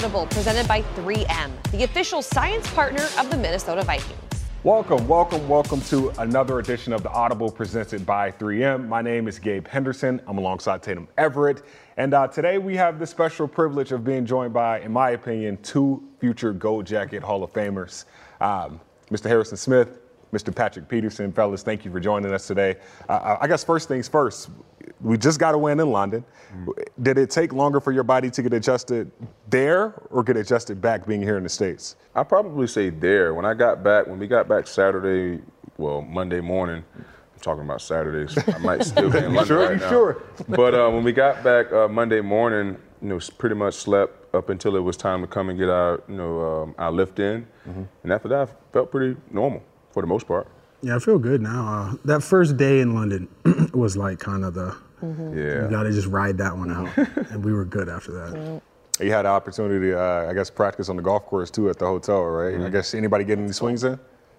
Audible presented by 3M, the official science partner of the Minnesota Vikings. Welcome, welcome, welcome to another edition of the Audible presented by 3M. My name is Gabe Henderson. I'm alongside Tatum Everett. And uh, today we have the special privilege of being joined by, in my opinion, two future Gold Jacket Hall of Famers um, Mr. Harrison Smith, Mr. Patrick Peterson. Fellas, thank you for joining us today. Uh, I guess first things first, we just got a win in London. Mm-hmm. Did it take longer for your body to get adjusted there or get adjusted back being here in the States? I probably say there. When I got back, when we got back Saturday, well, Monday morning, I'm talking about Saturdays. I might still be in London sure, right now. Sure. but uh, when we got back uh, Monday morning, you know, pretty much slept up until it was time to come and get our, you know, um, our lift in. Mm-hmm. And after that, I felt pretty normal for the most part. Yeah, I feel good now. Uh, that first day in London was like kind of the mm-hmm. yeah. You got to just ride that one out, and we were good after that. Mm-hmm. You had the opportunity, uh, I guess, practice on the golf course too at the hotel, right? Mm-hmm. I guess anybody getting any swings in?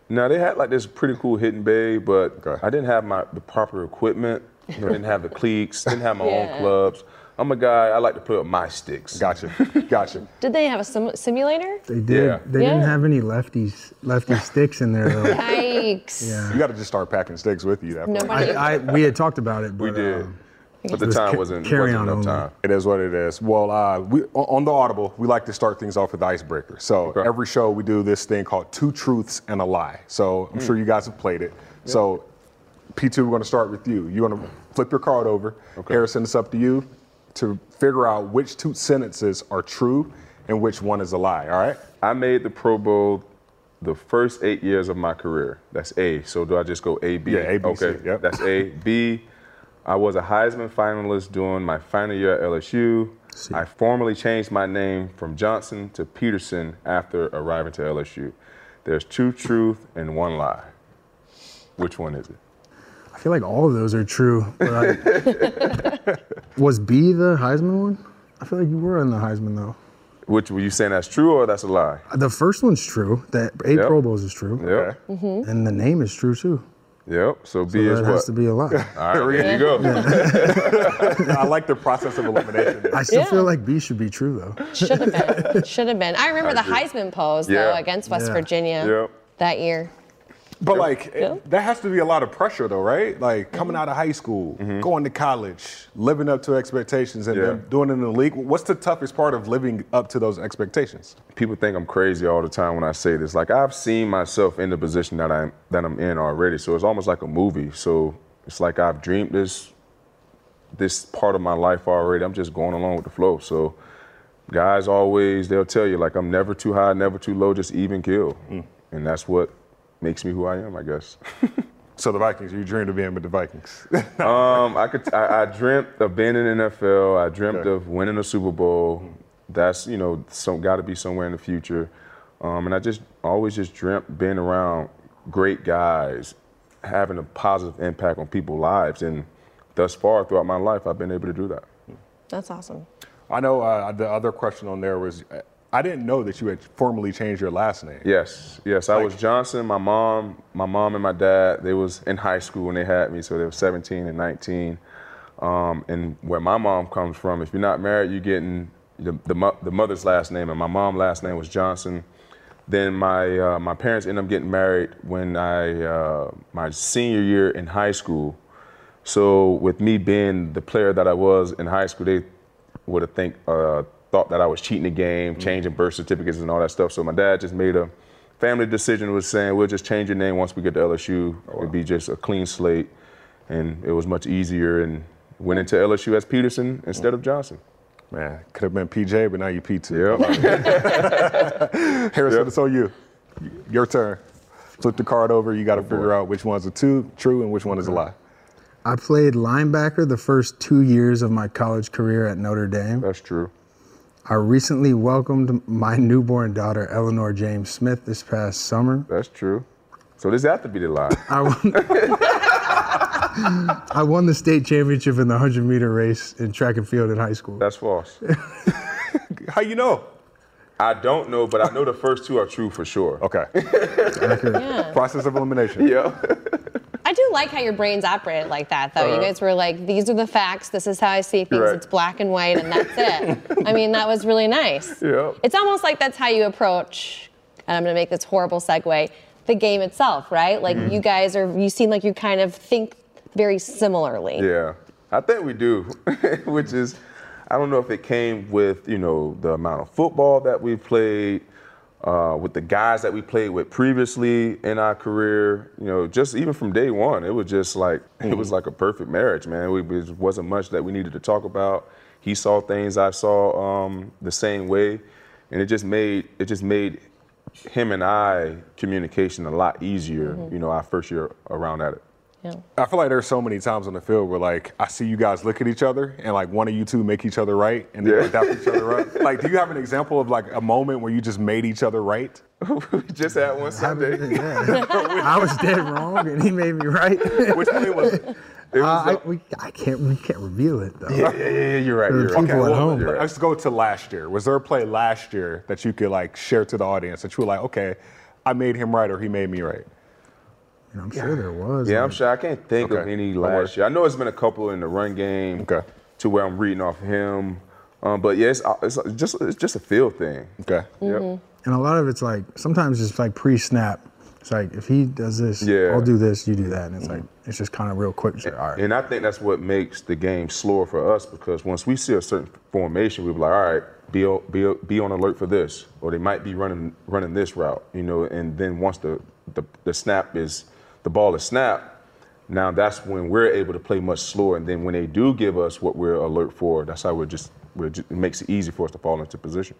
No, they had like this pretty cool hitting bay, but okay. I didn't have my the proper equipment. You know, didn't have the cleats, didn't have my yeah. own clubs. I'm a guy. I like to put up my sticks. Gotcha, gotcha. Did they have a sim- simulator? They did. Yeah. They yeah. didn't have any lefties, lefty sticks in there though. Yikes! Yeah. You got to just start packing sticks with you. That Nobody. I, I, we had talked about it. But, we did. Um, but the time wasn't, carry wasn't enough time. It is what it is. Well, uh, we, on the Audible, we like to start things off with icebreaker. So okay. every show we do this thing called Two Truths and a Lie. So I'm mm. sure you guys have played it. Yeah. So P2, we're going to start with you. You want to flip your card over. Okay. Harrison, it's up to you to figure out which two sentences are true and which one is a lie, all right? I made the Pro Bowl the first eight years of my career. That's A. So do I just go A, B? Yeah, A, B, Okay, C, yep. that's A. B, I was a Heisman finalist during my final year at LSU. See. I formally changed my name from Johnson to Peterson after arriving to LSU. There's two truth and one lie. Which one is it? I feel like all of those are true. I, was B the Heisman one? I feel like you were in the Heisman though. Which were you saying that's true or that's a lie? The first one's true. That eight yep. Pro Bowls is true. Yeah. Mm-hmm. And the name is true too. Yep. So B so is that what? has to be a lie. All right, there you go. Yeah. I like the process of elimination. I still yeah. feel like B should be true though. Should have been. Should have been. I remember I the Heisman pose yeah. though against West Virginia yep. that year. But like yeah. that has to be a lot of pressure though, right? Like coming mm-hmm. out of high school, mm-hmm. going to college, living up to expectations, and yeah. doing it in the league. What's the toughest part of living up to those expectations? People think I'm crazy all the time when I say this. Like I've seen myself in the position that I'm that I'm in already, so it's almost like a movie. So it's like I've dreamed this this part of my life already. I'm just going along with the flow. So guys always they'll tell you like I'm never too high, never too low, just even kill, mm. and that's what makes me who I am, I guess. so the Vikings, you dreamed of being with the Vikings? um, I could. I, I, dreamt of being in the NFL. I dreamt okay. of winning a Super Bowl. That's you know, some got to be somewhere in the future. Um, and I just always just dreamt being around great guys, having a positive impact on people's lives. And thus far, throughout my life, I've been able to do that. That's awesome. I know uh, the other question on there was I didn't know that you had formally changed your last name. Yes, yes. Like, I was Johnson. My mom, my mom and my dad, they was in high school when they had me, so they were 17 and 19. Um, and where my mom comes from, if you're not married, you're getting the, the, the mother's last name, and my mom's last name was Johnson. Then my uh, my parents ended up getting married when I uh, my senior year in high school. So with me being the player that I was in high school, they would have think. Uh, thought that I was cheating the game, mm-hmm. changing birth certificates and all that stuff. So my dad just made a family decision was saying we'll just change your name once we get to LSU. Oh, wow. It'd be just a clean slate, and it was much easier. And went into LSU as Peterson instead mm-hmm. of Johnson. Man, could have been PJ, but now you P2. Yep. Harrison, yep. it's on you. Your turn. Flip the card over. You got to oh, figure out which one's a two, true and which one is a lie. I played linebacker the first two years of my college career at Notre Dame. That's true. I recently welcomed my newborn daughter, Eleanor James Smith, this past summer. That's true. So this has to be the lie. I won, I won the state championship in the 100 meter race in track and field in high school. That's false. How you know? I don't know, but I know the first two are true for sure. Okay. yeah. Process of elimination. Yeah. I do like how your brains operated like that, though. you Uh-huh. guys were like, these are the facts. This is how I see things. Right. It's black and white, and that's it. I mean, that was really nice. Yeah. It's almost like that's how you approach, and I'm going to make this horrible segue, the game itself, right? Like, Mm-hmm. you guys are, you seem like you kind of think very similarly. Yeah, I think we do, which is, I don't know if it came with you know the amount of football that we played, uh, with the guys that we played with previously in our career. You know, just even from day one, it was just like it was like a perfect marriage, man. We, it wasn't much that we needed to talk about. He saw things I saw um, the same way, and it just made it just made him and I communication a lot easier. You know, our first year around at it. Yeah. I feel like there's so many times on the field where like I see you guys look at each other and like one of you two make each other right and then Yeah. like, each other up. Like, do you have an example of like a moment where you just made each other right? we just had one Sunday. Yeah. I was dead wrong, and he made me right. Which play was it? It was, Uh, I, uh, we, I can't. We can't reveal it though. yeah, yeah, yeah, you're right. For the You're right. people at well, home. You're right. let's go to last year. Was there a play last year that you could like share to the audience that you were like, okay, I made him right or he made me right? You I'm sure there was. Yeah, I'm sure. I can't think of any last year. I know it's been a couple in the run game. Okay. To where I'm reading off him, um, but yeah, it's, uh, it's uh, just it's just a feel thing. Okay. Yep. Mm-hmm. And a lot of it's like sometimes it's like pre-snap. It's like if he does this, Yeah. I'll do this, you do that, and it's like it's just kind of real quick. Like, all right. And I think that's what makes the game slower for us because once we see a certain formation, we're like, all right, be be be on alert for this, or they might be running running this route, you know. And then once the the, the snap is the ball is snapped, now that's when we're able to play much slower. And then when they do give us what we're alert for, that's how we're just we're just, it makes it easy for us to fall into position.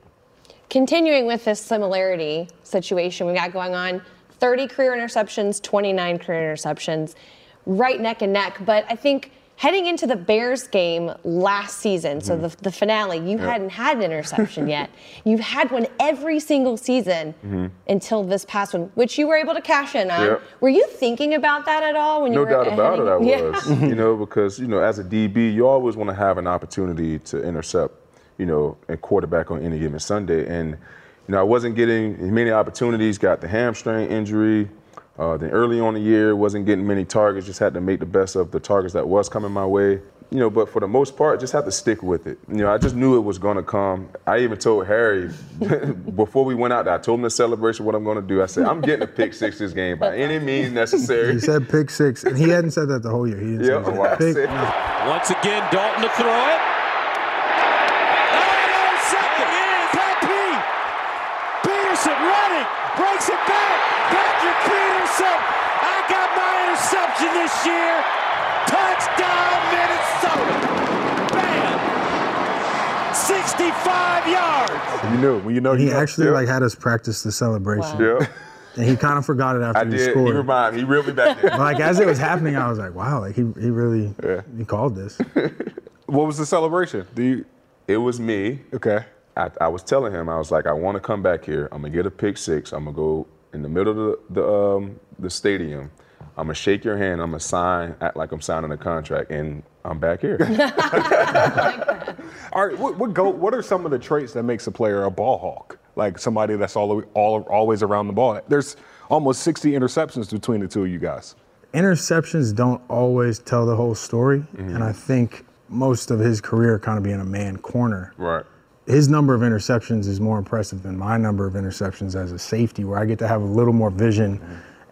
Continuing with this similarity situation we got going on 30 career interceptions, 29 career interceptions, right neck and neck. But I think heading into the Bears game last season, so the, the finale, you hadn't had an interception yet. You've had one every single season mm-hmm. until this past one, which you were able to cash in on. Yep. Were you thinking about that at all when you No were doubt about it, I was. Yeah. you know, because you know, as a DB, you always want to have an opportunity to intercept, you know, a quarterback on any given Sunday. And you know, I wasn't getting many opportunities. Got the hamstring injury. Uh, then early on in the year, wasn't getting many targets. Just had to make the best of the targets that was coming my way. You know, but for the most part, just had to stick with it. You know, I just knew it was going to come. I even told Harry before we went out there. I told him the celebration what I'm going to do. I said I'm getting a pick six this game by any means necessary. He said pick six, and he hadn't said that the whole year. He didn't Yeah, say well, pick. said- no. Once again, Dalton to throw it. Oh, second. Pepe. Peterson running. Breaks it back. Patrick Peterson. I got my interception this year. Touchdown, Minnesota. Bam. 65 yards. You knew when you know He you know. actually yeah. like had us practice the celebration, Wow. Yeah, and he kind of forgot it after I he did. He scored. reminded me. He reeled me back in. like as it was happening, I was like, wow, like he, he really Yeah. he called this. What was the celebration? Do you? It was me. Okay. I, I was telling him, I was like, I want to come back here. I'm gonna get a pick six. I'm gonna go in the middle of the the, um, the stadium. I'm gonna shake your hand. I'm gonna sign, act like I'm signing a contract, and I'm back here. All right. What what go? What are some of the traits that makes a player a ball hawk? Like somebody that's all, all always around the ball. There's almost 60 interceptions between the two of you guys. Interceptions don't always tell the whole story, Mm-hmm. and I think most of his career kind of being a man corner. right. his number of interceptions is more impressive than my number of interceptions as a safety, where I get to have a little more vision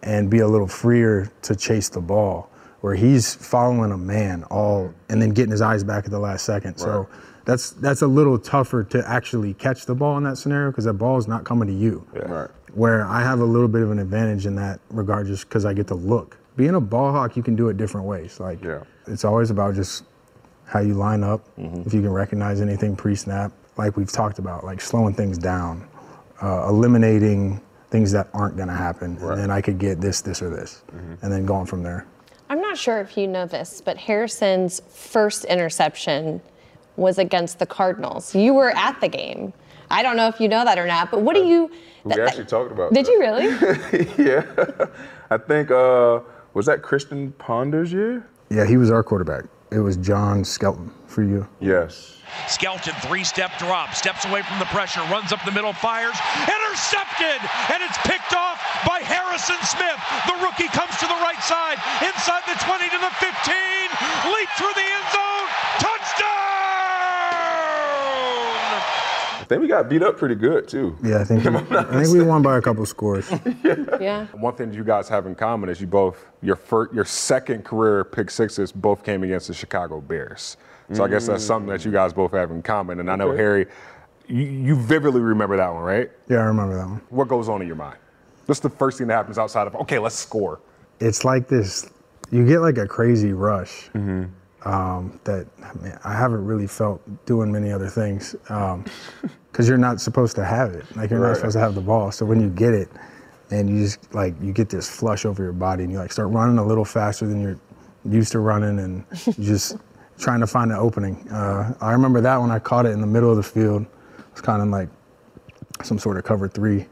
and be a little freer to chase the ball. Where he's following a man all and then getting his eyes back at the last second. So that's that's a little tougher to actually catch the ball in that scenario because that ball is not coming to you. Right. Where I have a little bit of an advantage in that regard just because I get to look. Being a ball hawk, you can do it different ways. Like Yeah. it's always about just how you line up, if you can recognize anything pre-snap, like we've talked about, like slowing things down, uh, eliminating things that aren't going to happen, and then I could get this, this, or this, and then going from there. I'm not sure if you know this, but Harrison's first interception was against the Cardinals. You were at the game. I don't know if you know that or not, but what do you? We that- actually talked about. Did that. you really? yeah. I think uh, was that Christian Ponder's year. Yeah, he was our quarterback. It was John Skelton for you. Yes. Skelton, three step drop, steps away from the pressure, runs up the middle, fires, intercepted, and it's picked off by Harrison Smith. The rookie comes to the right side, inside the 20 to the 15, leap through the end zone, touchdown! I think we got beat up pretty good too. Yeah, I think I think we won by a couple scores. Yeah. One thing that you guys have in common is you both your first, your second career pick sixes both came against the Chicago Bears. So I guess that's something that you guys both have in common. And I know Okay. Harry, you, you vividly remember that one, right? Yeah, I remember that one. What goes on in your mind? What's the first thing that happens outside of okay, let's score? It's like this. You get like a crazy rush um, that man, I haven't really felt doing many other things because you're not supposed to have it. Like you're not supposed to have the ball. So when you get it, and you just like you get this flush over your body, and you like start running a little faster than you're used to running, and you just trying to find an opening. Uh, I remember that when I caught it in the middle of the field. It was kind of like some sort of cover three,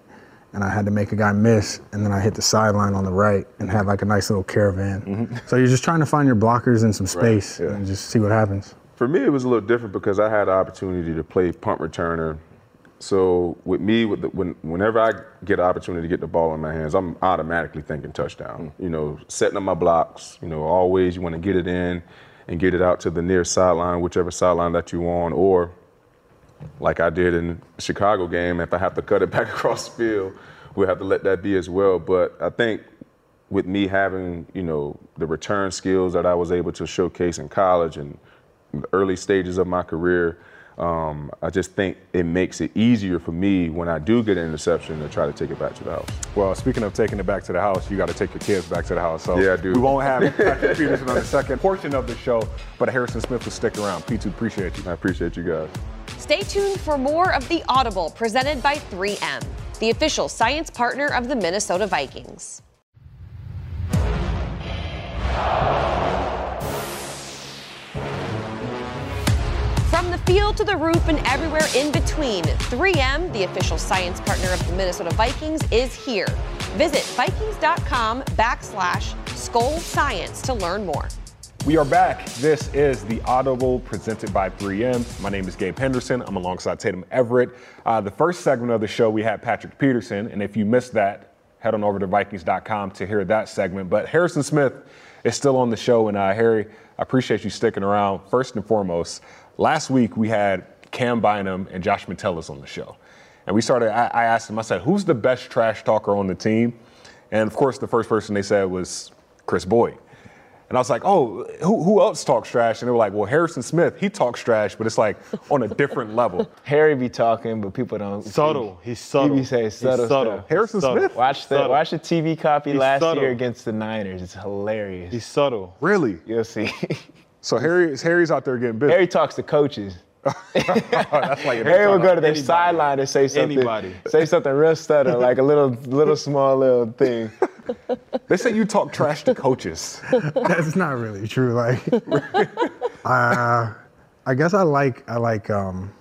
and I had to make a guy miss, and then I hit the sideline on the right and had like a nice little caravan. So you're just trying to find your blockers in some space yeah. and just see what happens. For me, it was a little different because I had the opportunity to play punt returner. So with me, with the, when, whenever I get an opportunity to get the ball in my hands, I'm automatically thinking touchdown. Hmm. You know, setting up my blocks. You know, always you want to get it in and get it out to the near sideline, whichever sideline that you on, or like I did in the Chicago game, if I have to cut it back across the field, we'll have to let that be as well. But I think with me having, you know, the return skills that I was able to showcase in college and the early stages of my career, um, I just think it makes it easier for me when I do get an interception to try to take it back to the house. Well, speaking of taking it back to the house, you got to take your kids back to the house. So Yeah, I do. we won't have Patrick Peterson on the second portion of the show, but Harrison Smith will stick around. P2, appreciate you. I appreciate you guys. Stay tuned for more of The Audible presented by 3M, the official science partner of the Minnesota Vikings. Field to the roof and everywhere in between, 3M, the official science partner of the Minnesota Vikings, is here. Visit Vikings.com backslash Skol Science to learn more. We are back. This is the Audible presented by 3M. My name is Gabe Henderson. I'm alongside Tatum Everett. Uh, the first segment of the show, we had Patrick Peterson, and if you missed that, head on over to Vikings.com to hear that segment. But Harrison Smith is still on the show, and uh, Harry, I appreciate you sticking around. First and foremost, last week we had Cam Bynum and Josh Metellus on the show, and we started. I, I asked them. I said, "Who's the best trash talker on the team?" And of course, the first person they said was Kris Boyd. And I was like, oh, who, who else talks trash? And they were like, well, Harrison Smith, he talks trash, but it's like on a different level. Harry be talking, but people don't. Subtle. He's subtle. He be saying He's subtle, subtle. stuff. Harrison Subtle. Smith? Watch the Subtle. watch the TV copy He's last subtle. year against the Niners. It's hilarious. He's subtle. Really? You'll see. So Harry, Harry's out there getting busy. Harry talks to coaches. That's like Harry will go to their Anybody. sideline and say something. Anybody. Say something real stutter, like a little little small little thing. They say you talk trash to coaches. That's not really true. Like, uh, I guess I like I like um,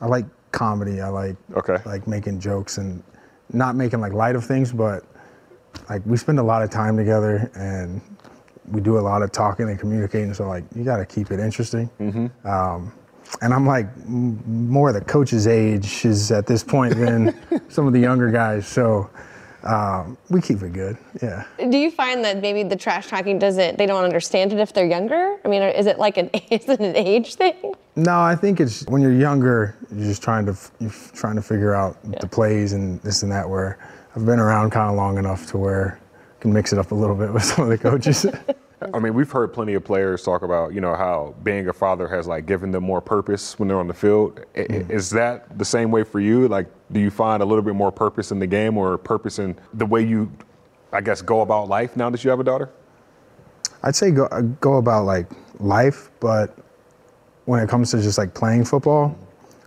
I like comedy. I like Okay. like making jokes and not making like light of things, but like we spend a lot of time together and we do a lot of talking and communicating. So like you got to keep it interesting. Um, and I'm like m- more the coach's age is at this point than some of the younger guys. So um, we keep it good. Yeah. Do you find that maybe the trash talking doesn't, they don't understand it if they're younger? I mean, is it like an, is it an age thing? No, I think it's when you're younger, you're just trying to you're trying to figure out the plays and this and that. Where I've been around kind of long enough to where I can mix it up a little bit with some of the coaches. I mean, we've heard plenty of players talk about, you know, how being a father has like given them more purpose when they're on the field. I- mm. Is that the same way for you? Like, do you find a little bit more purpose in the game or purpose in the way you, I guess, go about life now that you have a daughter? I'd say go uh, go about like life, but when it comes to just like playing football,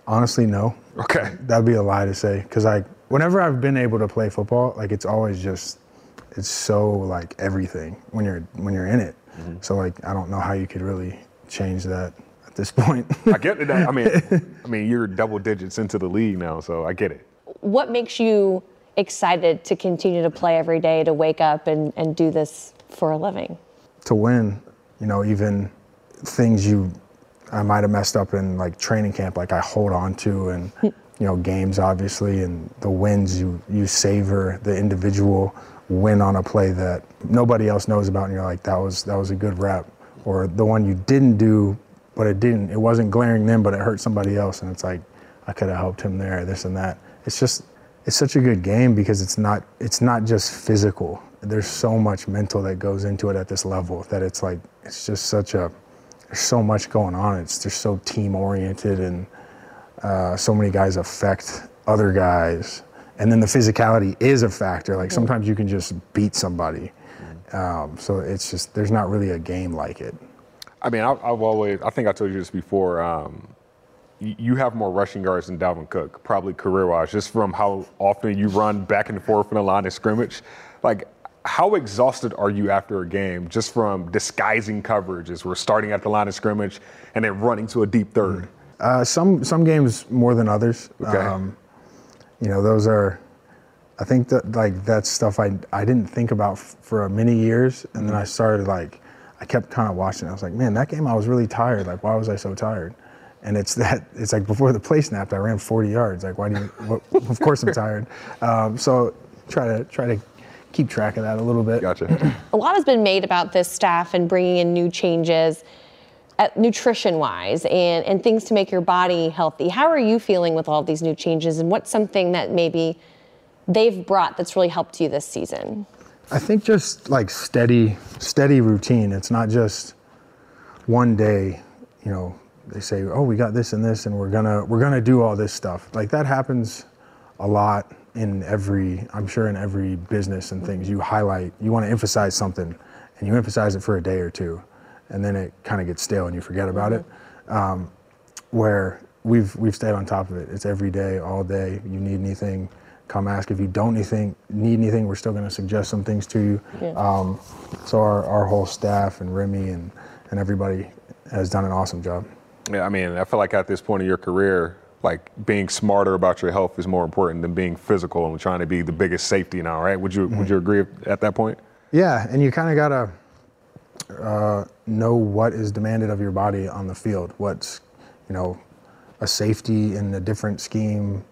honestly, no. Okay. That'd be a lie to say because like whenever I've been able to play football, like it's always just it's so like everything when you're when you're in it. Mm-hmm. So like I don't know how you could really change that at this point. I get it. I mean, I mean, you're double digits into the league now, so I get it. What makes you excited to continue to play every day, to wake up and, and do this for a living? to win, you know, even things you I might have messed up in like training camp, like I hold on to, and hmm. you know games obviously, and the wins you you savor the individual win on a play that nobody else knows about, and you're like that was that was a good rep, or the one you didn't do, but it didn't it wasn't glaring them, but it hurt somebody else, and it's like I could have helped him there, this and that. It's just it's such a good game because it's not it's not just physical. There's so much mental that goes into it at this level that it's like it's just such a there's so much going on. It's just so team oriented, and uh, so many guys affect other guys. And then the physicality is a factor. Like sometimes you can just beat somebody. Um, so it's just there's not really a game like it. I mean, I, I've always, I think I told you this before. Um, you have more rushing yards than Dalvin Cook, probably career wise, just from how often you run back and forth in the line of scrimmage. Like, how exhausted are you after a game just from disguising coverages? We're starting at the line of scrimmage and then running to a deep third. Uh, some some games more than others. Okay. You know, those are. I think that like that's stuff I I didn't think about f- for many years, and then I started like I kept kind of watching. I was like, man, that game I was really tired. Like, why was I so tired? And it's that it's like before the play snapped, I ran 40 yards. Like, why do you? What, of course I'm tired. Um, so try to try to keep track of that a little bit. Gotcha. a lot has been made about this staff and bringing in new changes nutrition wise and, and things to make your body healthy. How are you feeling with all these new changes and what's something that maybe they've brought that's really helped you this season? I think just like steady, steady routine. It's not just one day, you know, they say, "Oh, we got this and this, and we're gonna we're gonna do all this stuff." Like that happens a lot in every, I'm sure, in every business and things. You highlight, you want to emphasize something, and you emphasize it for a day or two, and then it kind of gets stale and you forget about it. Um, where we've we've stayed on top of it. It's every day, all day. You need anything, come ask. If you don't anything need anything, we're still going to suggest some things to you. Yeah. Um, so our, our whole staff and Remy and and everybody has done an awesome job. Yeah, I mean, I feel like at this point in your career, like being smarter about your health is more important than being physical and trying to be the biggest safety now, right? Would you would you agree at that point? Yeah, and you kind of gotta uh, know what is demanded of your body on the field. What's, you know, a safety in a different scheme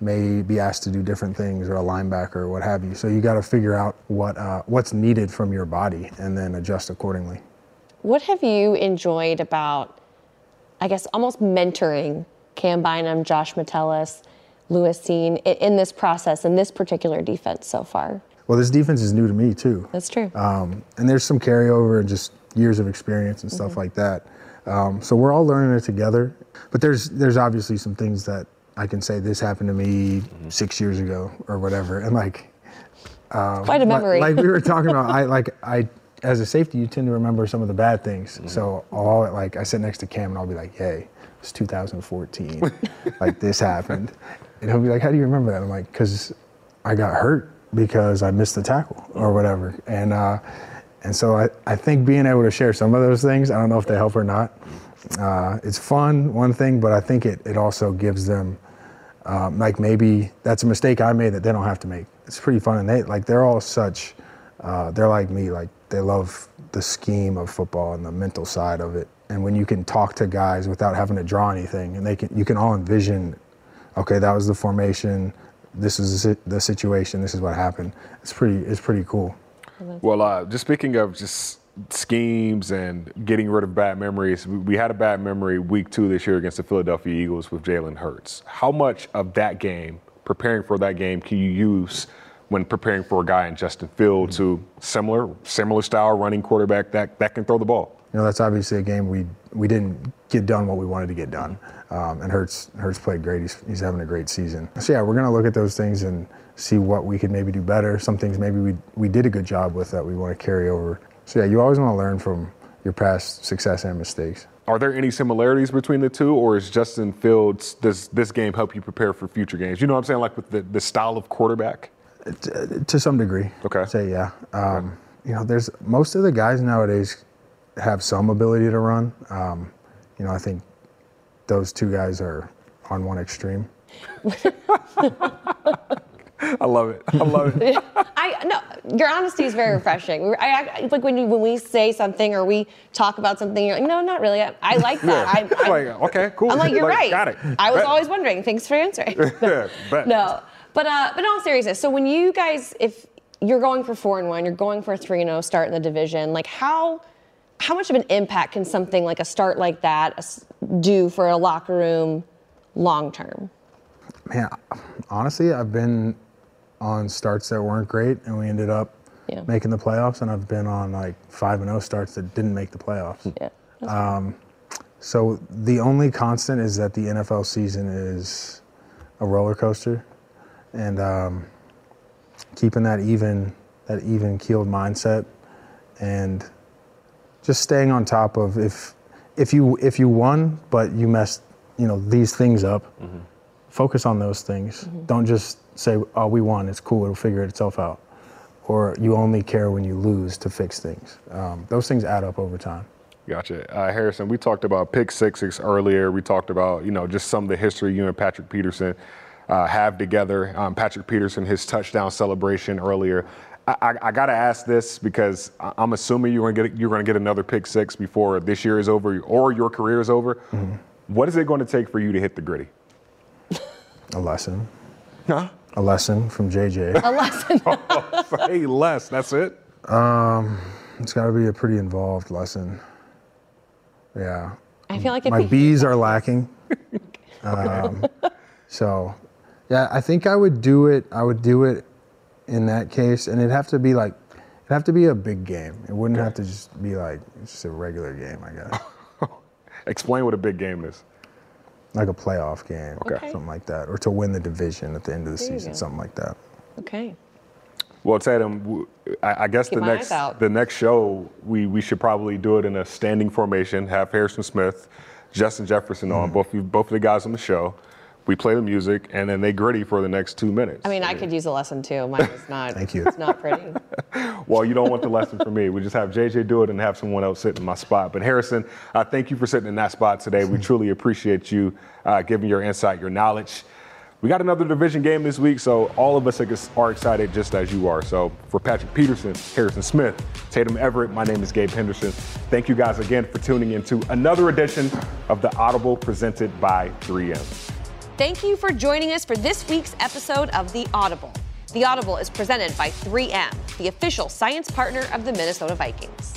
may be asked to do different things, or a linebacker, or what have you. So you got to figure out what uh, what's needed from your body, and then adjust accordingly. What have you enjoyed about, I guess, almost mentoring Cam Bynum, Josh Metellus, Lewis Cine in, in this process, in this particular defense so far? Well, this defense is new to me too. That's true. Um, and there's some carryover and just years of experience and stuff like that. Um, so we're all learning it together. But there's there's obviously some things that I can say this happened to me six years ago or whatever, and like Quite a like- memory. Like, we were talking about, I like I as a safety, you tend to remember some of the bad things. So all like I sit next to Cam and I'll be like, "Hey, it's 2014, like this happened," and he'll be like, "How do you remember that?" I'm like, "Cause I got hurt because I missed the tackle or whatever," and uh, and so I I think being able to share some of those things, I don't know if they help or not. Uh, it's fun, one thing, but I think it it also gives them um, like maybe that's a mistake I made that they don't have to make. It's pretty fun, and they like they're all such. Uh, they're like me, like they love the scheme of football and the mental side of it. And when you can talk to guys without having to draw anything, and they can, you can all envision, okay, that was the formation, this is the situation, this is what happened. It's pretty, it's pretty cool. Well, uh, just speaking of just schemes and getting rid of bad memories, we, had a bad memory week two this year against the Philadelphia Eagles with Jalen Hurts. How much of that game, preparing for that game, can you use when preparing for a guy in Justin Fields who similar similar style running quarterback that, that can throw the ball? You know, that's obviously a game we we didn't get done what we wanted to get done. Um, and Hurts Hurts played great. He's, he's having a great season. So yeah, we're gonna look at those things and see what we could maybe do better. Some things maybe we we did a good job with that we want to carry over. So yeah, you always want to learn from your past success and mistakes. Are there any similarities between the two, or is Justin Fields does this game help you prepare for future games? You know what I'm saying, like with the, the style of quarterback. To some degree. Okay. I'd say yeah. Um, You know, there's most of the guys nowadays have some ability to run. Um, you know, I think those two guys are on one extreme. I love it. I love it. I no, your honesty is very refreshing. I, I like when you when we say something or we talk about something. You're like, no, not really. I, I like that. I, It's I, like, okay, cool. I'm like, you're right. Got it. I was Bet. always wondering. Thanks for answering. Bet. no, but uh, but in all seriousness, so when you guys, if you're going for four and one, you're going for a three and zero start in the division, like how how much of an impact can something like a start like that do for a locker room long term? Man, honestly, I've been on starts that weren't great, and we ended up Yeah. making the playoffs. And I've been on like five and zero starts that didn't make the playoffs. Yeah. So the only constant is that the NFL season is a roller coaster, and um, keeping that even, that even keeled mindset, and just staying on top of if if you if you won but you messed you know these things up, focus on those things. Don't just say oh we won it's cool it'll figure itself out, or you only care when you lose to fix things. Um, those things add up over time. Gotcha. Uh, Harrison, we talked about pick sixes earlier. We talked about, you know, just some of the history you and Patrick Peterson uh, have together. Um, Patrick Peterson, his touchdown celebration earlier. I, I, I got to ask this because I- I'm assuming you're going to get you're going to get another pick six before this year is over or your career is over. What is it going to take for you to hit the Griddy? A lesson. Huh? A lesson from JJ. A lesson. hey, less. That's it. Um, it's got to be a pretty involved lesson. Yeah. I feel like My we- bees are lacking. Um, so, yeah, I think I would do it. I would do it in that case, and it'd have to be like, it'd have to be a big game. It wouldn't have to just be like it's just a regular game, I guess, Explain what a big game is. like a playoff game, Okay. something like that, or to win the division at the end of the There season, something like that. okay. Well, Tatum, I guess Keep the next the next show we we should probably do it in a standing formation. Have Harrison Smith, Justin Jefferson Mm. on both of- both of the guys on the show. We play the music and then they Griddy for the next two minutes. I mean, I could use a lesson too. Mine is not. Thank you. It's not pretty. well, you don't want the lesson from me. We just have JJ do it and have someone else sit in my spot. But Harrison, uh, thank you for sitting in that spot today. We truly appreciate you uh, giving your insight, your knowledge. We got another division game this week, so all of us are- are excited just as you are. So for Patrick Peterson, Harrison Smith, Tatum Everett, my name is Gabe Henderson. Thank you guys again for tuning into another edition of the Audible presented by 3M. Thank you for joining us for this week's episode of The Audible. The Audible is presented by 3M, the official science partner of the Minnesota Vikings.